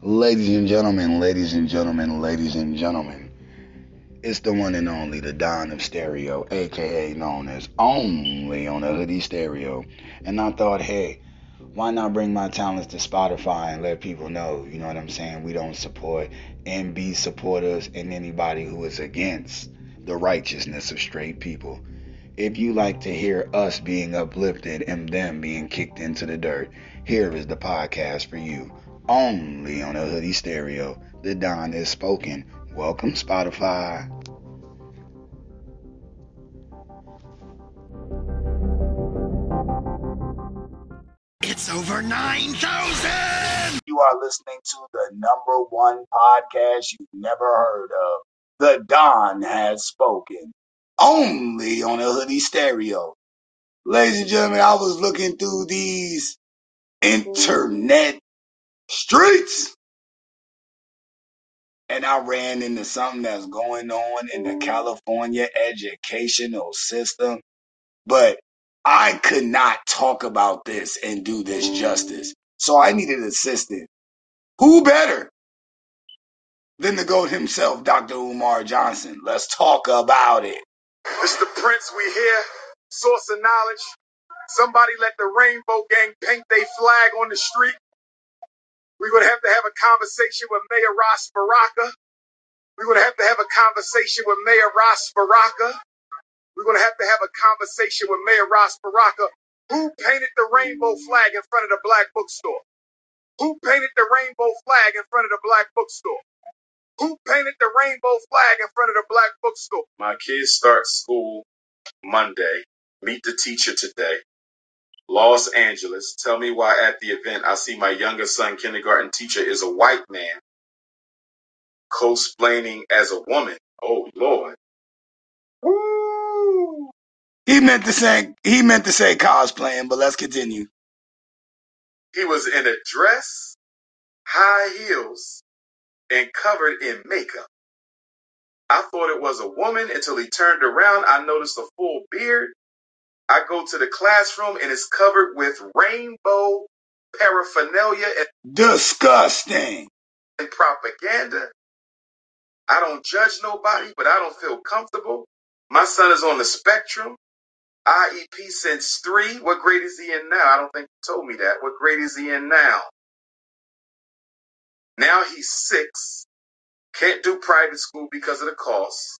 Ladies and gentlemen, ladies and gentlemen, ladies and gentlemen, it's the one and only, the Don of Stereo, aka known as Only on a Hoodie Stereo. And I thought, hey, why not bring my talents to Spotify and let people know, you know what I'm saying? We don't support and be supporters in anybody who is against the righteousness of straight people. If you like to hear us being uplifted and them being kicked into the dirt, here is the podcast for you. Only on a hoodie stereo. The Don is spoken. Welcome, Spotify. It's over 9,000! You are listening to the number one podcast you've never heard of. The Don has spoken. Only on a hoodie stereo. Ladies and gentlemen, I was looking through these internet streets and I ran into something that's going on in the California educational system, but I could not talk about this and do this justice. So I needed an assistant. Who better than the GOAT himself, Dr. Umar Johnson? Let's talk about it. Mr. Prince we hear, source of knowledge. Somebody let the Rainbow Gang paint their flag on the street. We're going to have to have a conversation with Mayor Ras Baraka. We're going to have to have a conversation with Mayor Ras Baraka. We're going to have to have a conversation with Mayor Ras Baraka. Who painted the rainbow flag in front of the black bookstore? Who painted the rainbow flag in front of the black bookstore? Who painted the rainbow flag in front of the black bookstore? My kids start school Monday. Meet the teacher today. Los Angeles. Tell me why at the event I see my youngest son kindergarten teacher is a white man co-splaining as a woman. Oh Lord. Woo! He meant to say he meant to say cosplaying, but let's continue. He was in a dress, high heels, and covered in makeup. I thought it was a woman until he turned around. I noticed a full beard. I go to the classroom and it's covered with rainbow paraphernalia and Disgusting. and propaganda. I don't judge nobody, but I don't feel comfortable. My son is on the spectrum. IEP since three. What grade is he in now? I don't think you told me that. What grade is he in now? Now he's six. Can't do private school because of the cost.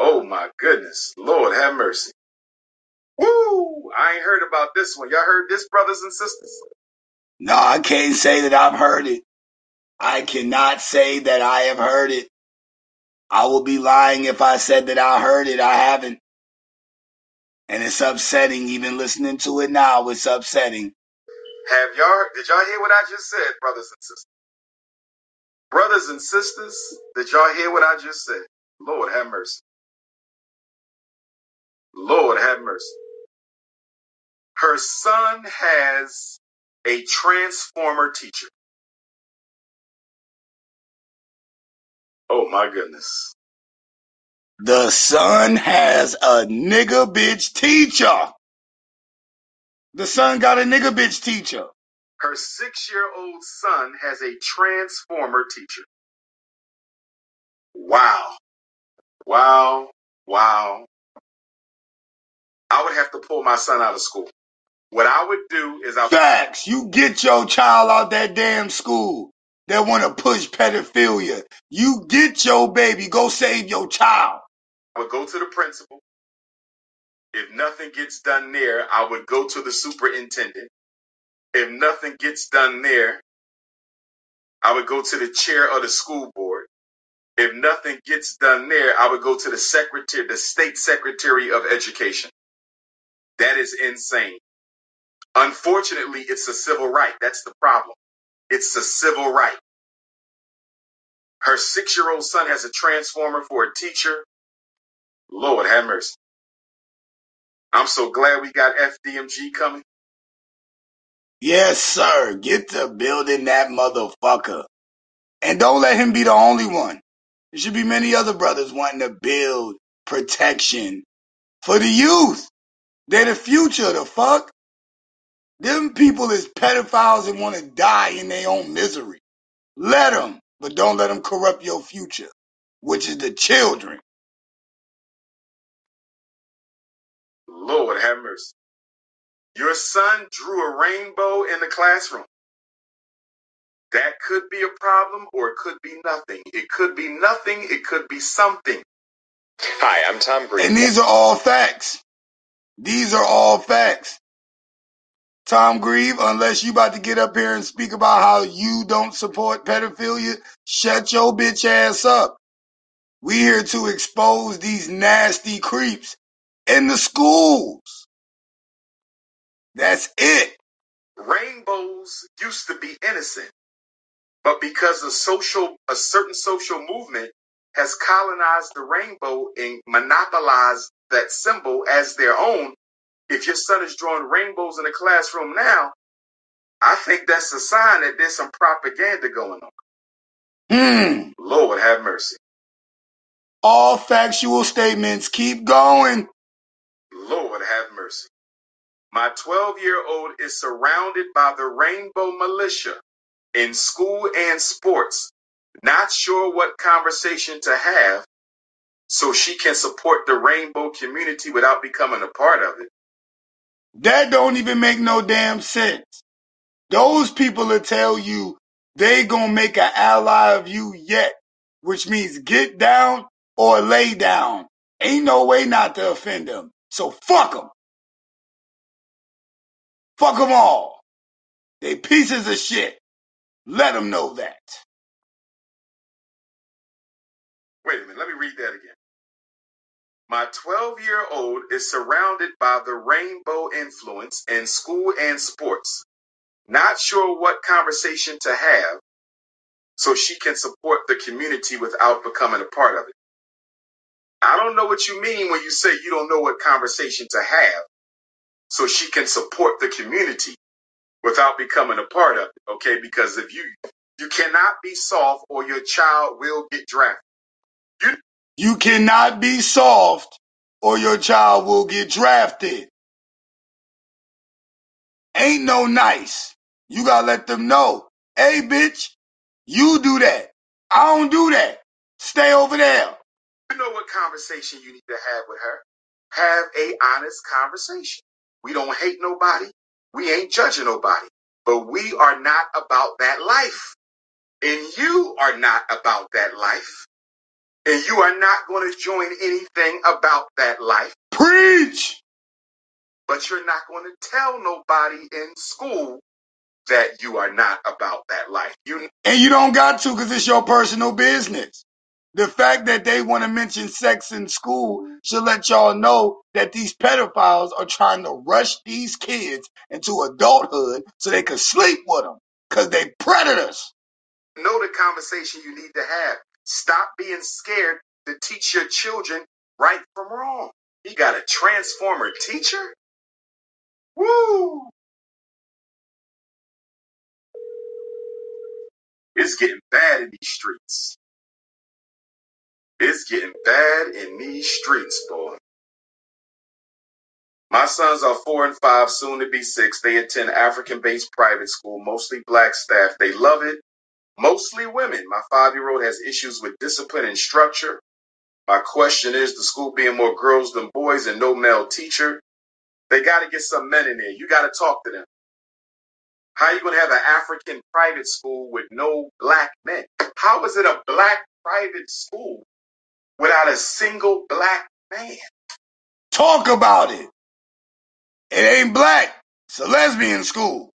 Oh my goodness. Lord have mercy. Woo! I ain't heard about this one. Y'all heard this, brothers and sisters? No, I can't say that I've heard it. I cannot say that I have heard it. I will be lying if I said that I heard it. I haven't. And it's upsetting, even listening to it now, it's upsetting. Have y'all did y'all hear what I just said, brothers and sisters? Brothers and sisters, did y'all hear what I just said? Lord have mercy. Lord have mercy. Her son has a transformer teacher. Oh my goodness. The son has a nigga bitch teacher. The son got a nigga bitch teacher. Her six year old son has a transformer teacher. Wow. Wow. Wow. I would have to pull my son out of school. What I would do is I would Facts. You get your child out that damn school that want to push pedophilia. You get your baby. Go save your child. I would go to the principal. If nothing gets done there, I would go to the superintendent. If nothing gets done there, I would go to the chair of the school board. If nothing gets done there, I would go to the secretary, the state secretary of education. That is insane. Unfortunately, it's a civil right. That's the problem. It's a civil right. Her six year old son has a transformer for a teacher. Lord have mercy. I'm so glad we got FDMG coming. Yes, sir. Get to building that motherfucker. And don't let him be the only one. There should be many other brothers wanting to build protection for the youth. They're the future, the fuck. Them people is pedophiles and want to die in their own misery. Let them, but don't let them corrupt your future, which is the children. Lord have mercy. Your son drew a rainbow in the classroom. That could be a problem or it could be nothing. It could be nothing. It could be something. Hi, I'm Tom Green. And these are all facts. These are all facts. Tom Grieve, unless you about to get up here and speak about how you don't support pedophilia, shut your bitch ass up. We here to expose these nasty creeps in the schools. That's it. Rainbows used to be innocent, but because a social, a certain social movement has colonized the rainbow and monopolized that symbol as their own, if your son is drawing rainbows in the classroom now, I think that's a sign that there's some propaganda going on. Hmm. Lord have mercy. All factual statements. Keep going. Lord have mercy. My 12 year old is surrounded by the rainbow militia in school and sports, not sure what conversation to have so she can support the rainbow community without becoming a part of it. That don't even make no damn sense. Those people will tell you they gonna make an ally of you yet, which means get down or lay down. Ain't no way not to offend them. So fuck them. Fuck them all. They pieces of shit. Let them know that. Wait a minute, let me read that again. My 12 year old is surrounded by the rainbow influence in school and sports, not sure what conversation to have so she can support the community without becoming a part of it. I don't know what you mean when you say you don't know what conversation to have so she can support the community without becoming a part of it. Okay, because if you you cannot be soft or your child will get drafted. You cannot be soft or your child will get drafted. Ain't no nice. You gotta let them know. Hey bitch, you do that. I don't do that. Stay over there. you know what conversation you need to have with her. Have a honest conversation. We don't hate nobody. We ain't judging nobody. But we are not about that life. And you are not about that life. And you are not going to join anything about that life. Preach. But you're not going to tell nobody in school that you are not about that life. You And you don't got to because it's your personal business. The fact that they want to mention sex in school should let y'all know that these pedophiles are trying to rush these kids into adulthood so they can sleep with them because they predators. know the conversation you need to have. Stop being scared to teach your children right from wrong. You got a transformer teacher? Woo! It's getting bad in these streets. It's getting bad in these streets, boy. My sons are four and five, soon to be six. They attend African based private school, mostly black staff. They love it, mostly women. My five year old has issues with discipline and structure. My question is the school being more girls than boys and no male teacher. They got to get some men in there. You got to talk to them. How you going to have an African private school with no black men? How is it a black private school without a single black man? Talk about it. It ain't black. It's a lesbian school.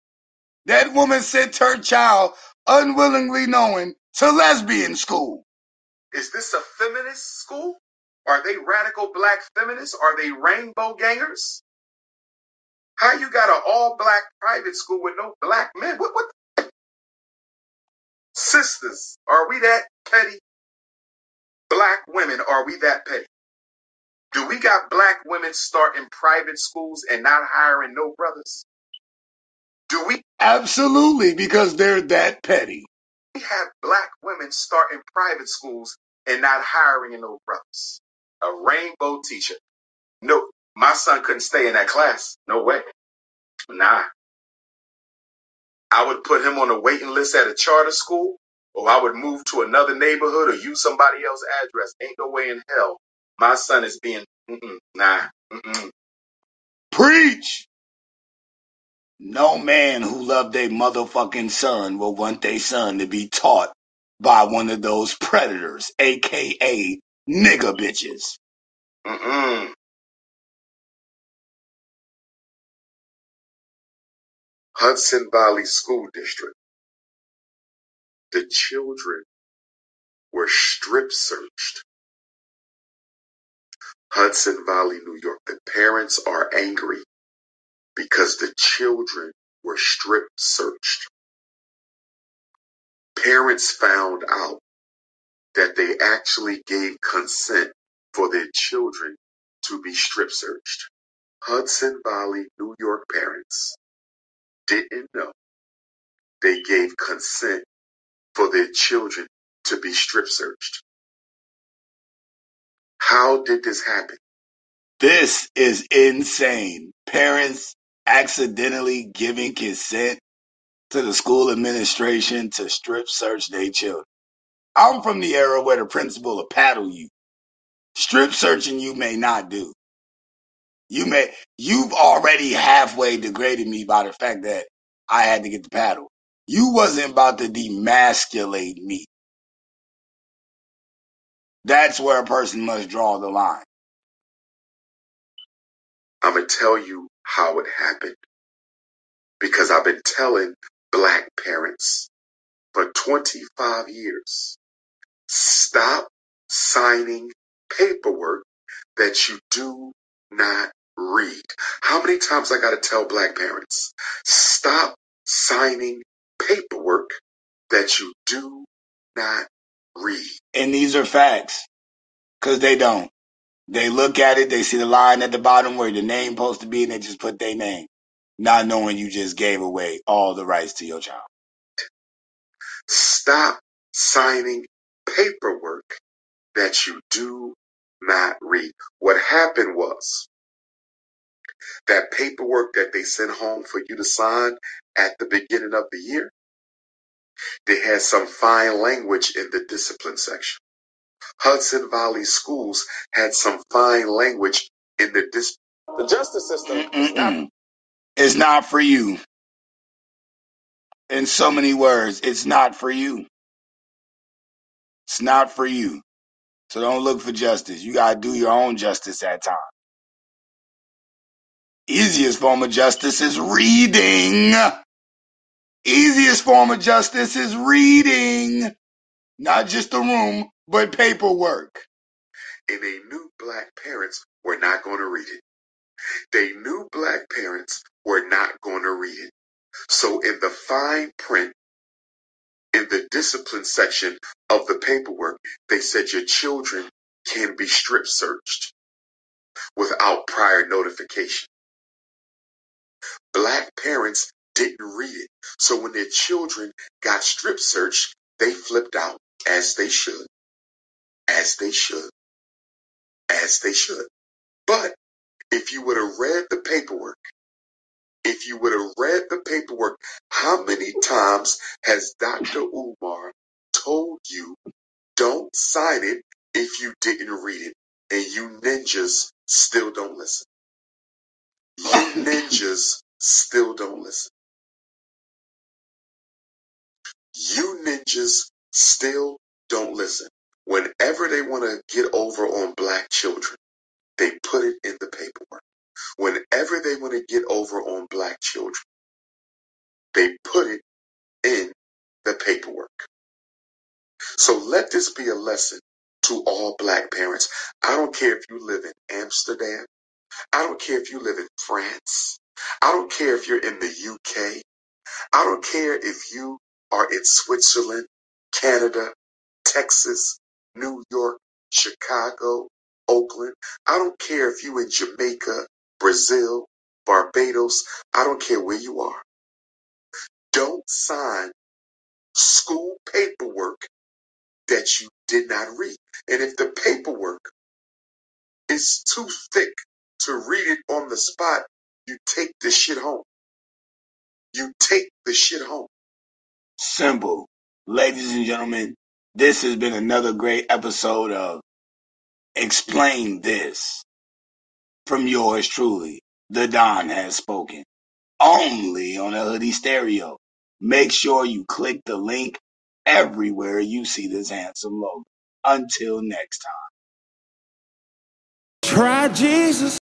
That woman sent her child unwillingly knowing to lesbian school. Is this a feminist school? Are they radical black feminists? Are they rainbow gangers? How you got an all black private school with no black men? What, what? Sisters, are we that petty? Black women, are we that petty? Do we got black women starting private schools and not hiring no brothers? Do we Absolutely, because they're that petty. We have black women starting private schools and not hiring no brothers? A rainbow teacher. No, my son couldn't stay in that class. No way. Nah. I would put him on a waiting list at a charter school, or I would move to another neighborhood or use somebody else's address. Ain't no way in hell my son is being mm-mm, nah. Mm-mm. Preach! No man who loved a motherfucking son will want their son to be taught by one of those predators, aka nigga bitches. Mm-mm. Hudson Valley School District. The children were strip searched. Hudson Valley, New York. The parents are angry because the children were strip searched. Parents found out that they actually gave consent for their children to be strip searched. Hudson Valley, New York parents didn't know they gave consent for their children to be strip searched. How did this happen? This is insane. Parents accidentally giving consent to the school administration to strip search their children. I'm from the era where the principal will paddle you. Strip searching you may not do. You may you've already halfway degraded me by the fact that I had to get the paddle. You wasn't about to demasculate me. That's where a person must draw the line. I'm to tell you how it happened because I've been telling black parents for 25 years stop signing paperwork that you do not read. How many times I got to tell black parents stop signing paperwork that you do not read? And these are facts. Cause they don't. They look at it, they see the line at the bottom where the name supposed to be, and they just put their name. Not knowing you just gave away all the rights to your child. Stop signing paperwork that you do not read. What happened was that paperwork that they sent home for you to sign at the beginning of the year, they had some fine language in the discipline section. Hudson Valley Schools had some fine language in the dis- the justice system. is not- not for you. In so many words, it's not for you. It's not for you. So don't look for justice. You gotta do your own justice at times. Easiest form of justice is reading. Easiest form of justice is reading. Not just the room, but paperwork. and they knew black parents were not going to read it. They knew black parents were not going to read it. So in the fine print, in the discipline section of the paperwork, they said your children can be strip searched without prior notification. Black parents didn't read it. So when their children got strip searched, they flipped out as they should, as they should, as they should. But if you would have read the paperwork, if you would have read the paperwork, how many times has Dr. Umar told you don't sign it if you didn't read it? And you ninjas still don't listen. You ninjas still don't listen. You ninjas still don't listen. Whenever they want to get over on black children, they put it in the paperwork. Whenever they want to get over on black children, they put it in the paperwork. So let this be a lesson to all black parents. I don't care if you live in Amsterdam. I don't care if you live in France. I don't care if you're in the UK. I don't care if you are in Switzerland, Canada, Texas, New York, Chicago, Oakland. I don't care if you in Jamaica, Brazil, Barbados. I don't care where you are. Don't sign school paperwork that you did not read. And if the paperwork is too thick to read it on the spot, you take the shit home. You take the shit home. Simple. Ladies and gentlemen, this has been another great episode of Explain This from yours truly. The Don has spoken. Only on a hoodie stereo. Make sure you click the link everywhere you see this handsome logo. Until next time. Try Jesus.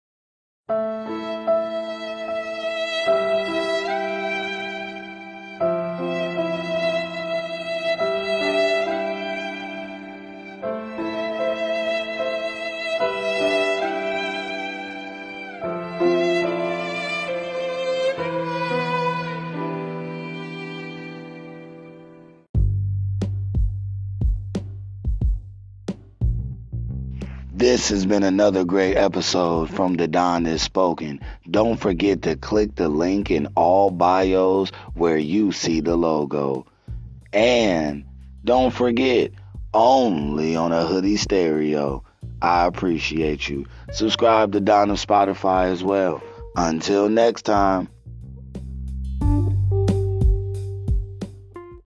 This has been another great episode from The Don Is Spoken. Don't forget to click the link in all bios where you see the logo. And don't forget, only on a hoodie stereo. I appreciate you. Subscribe to Don of Spotify as well. Until next time.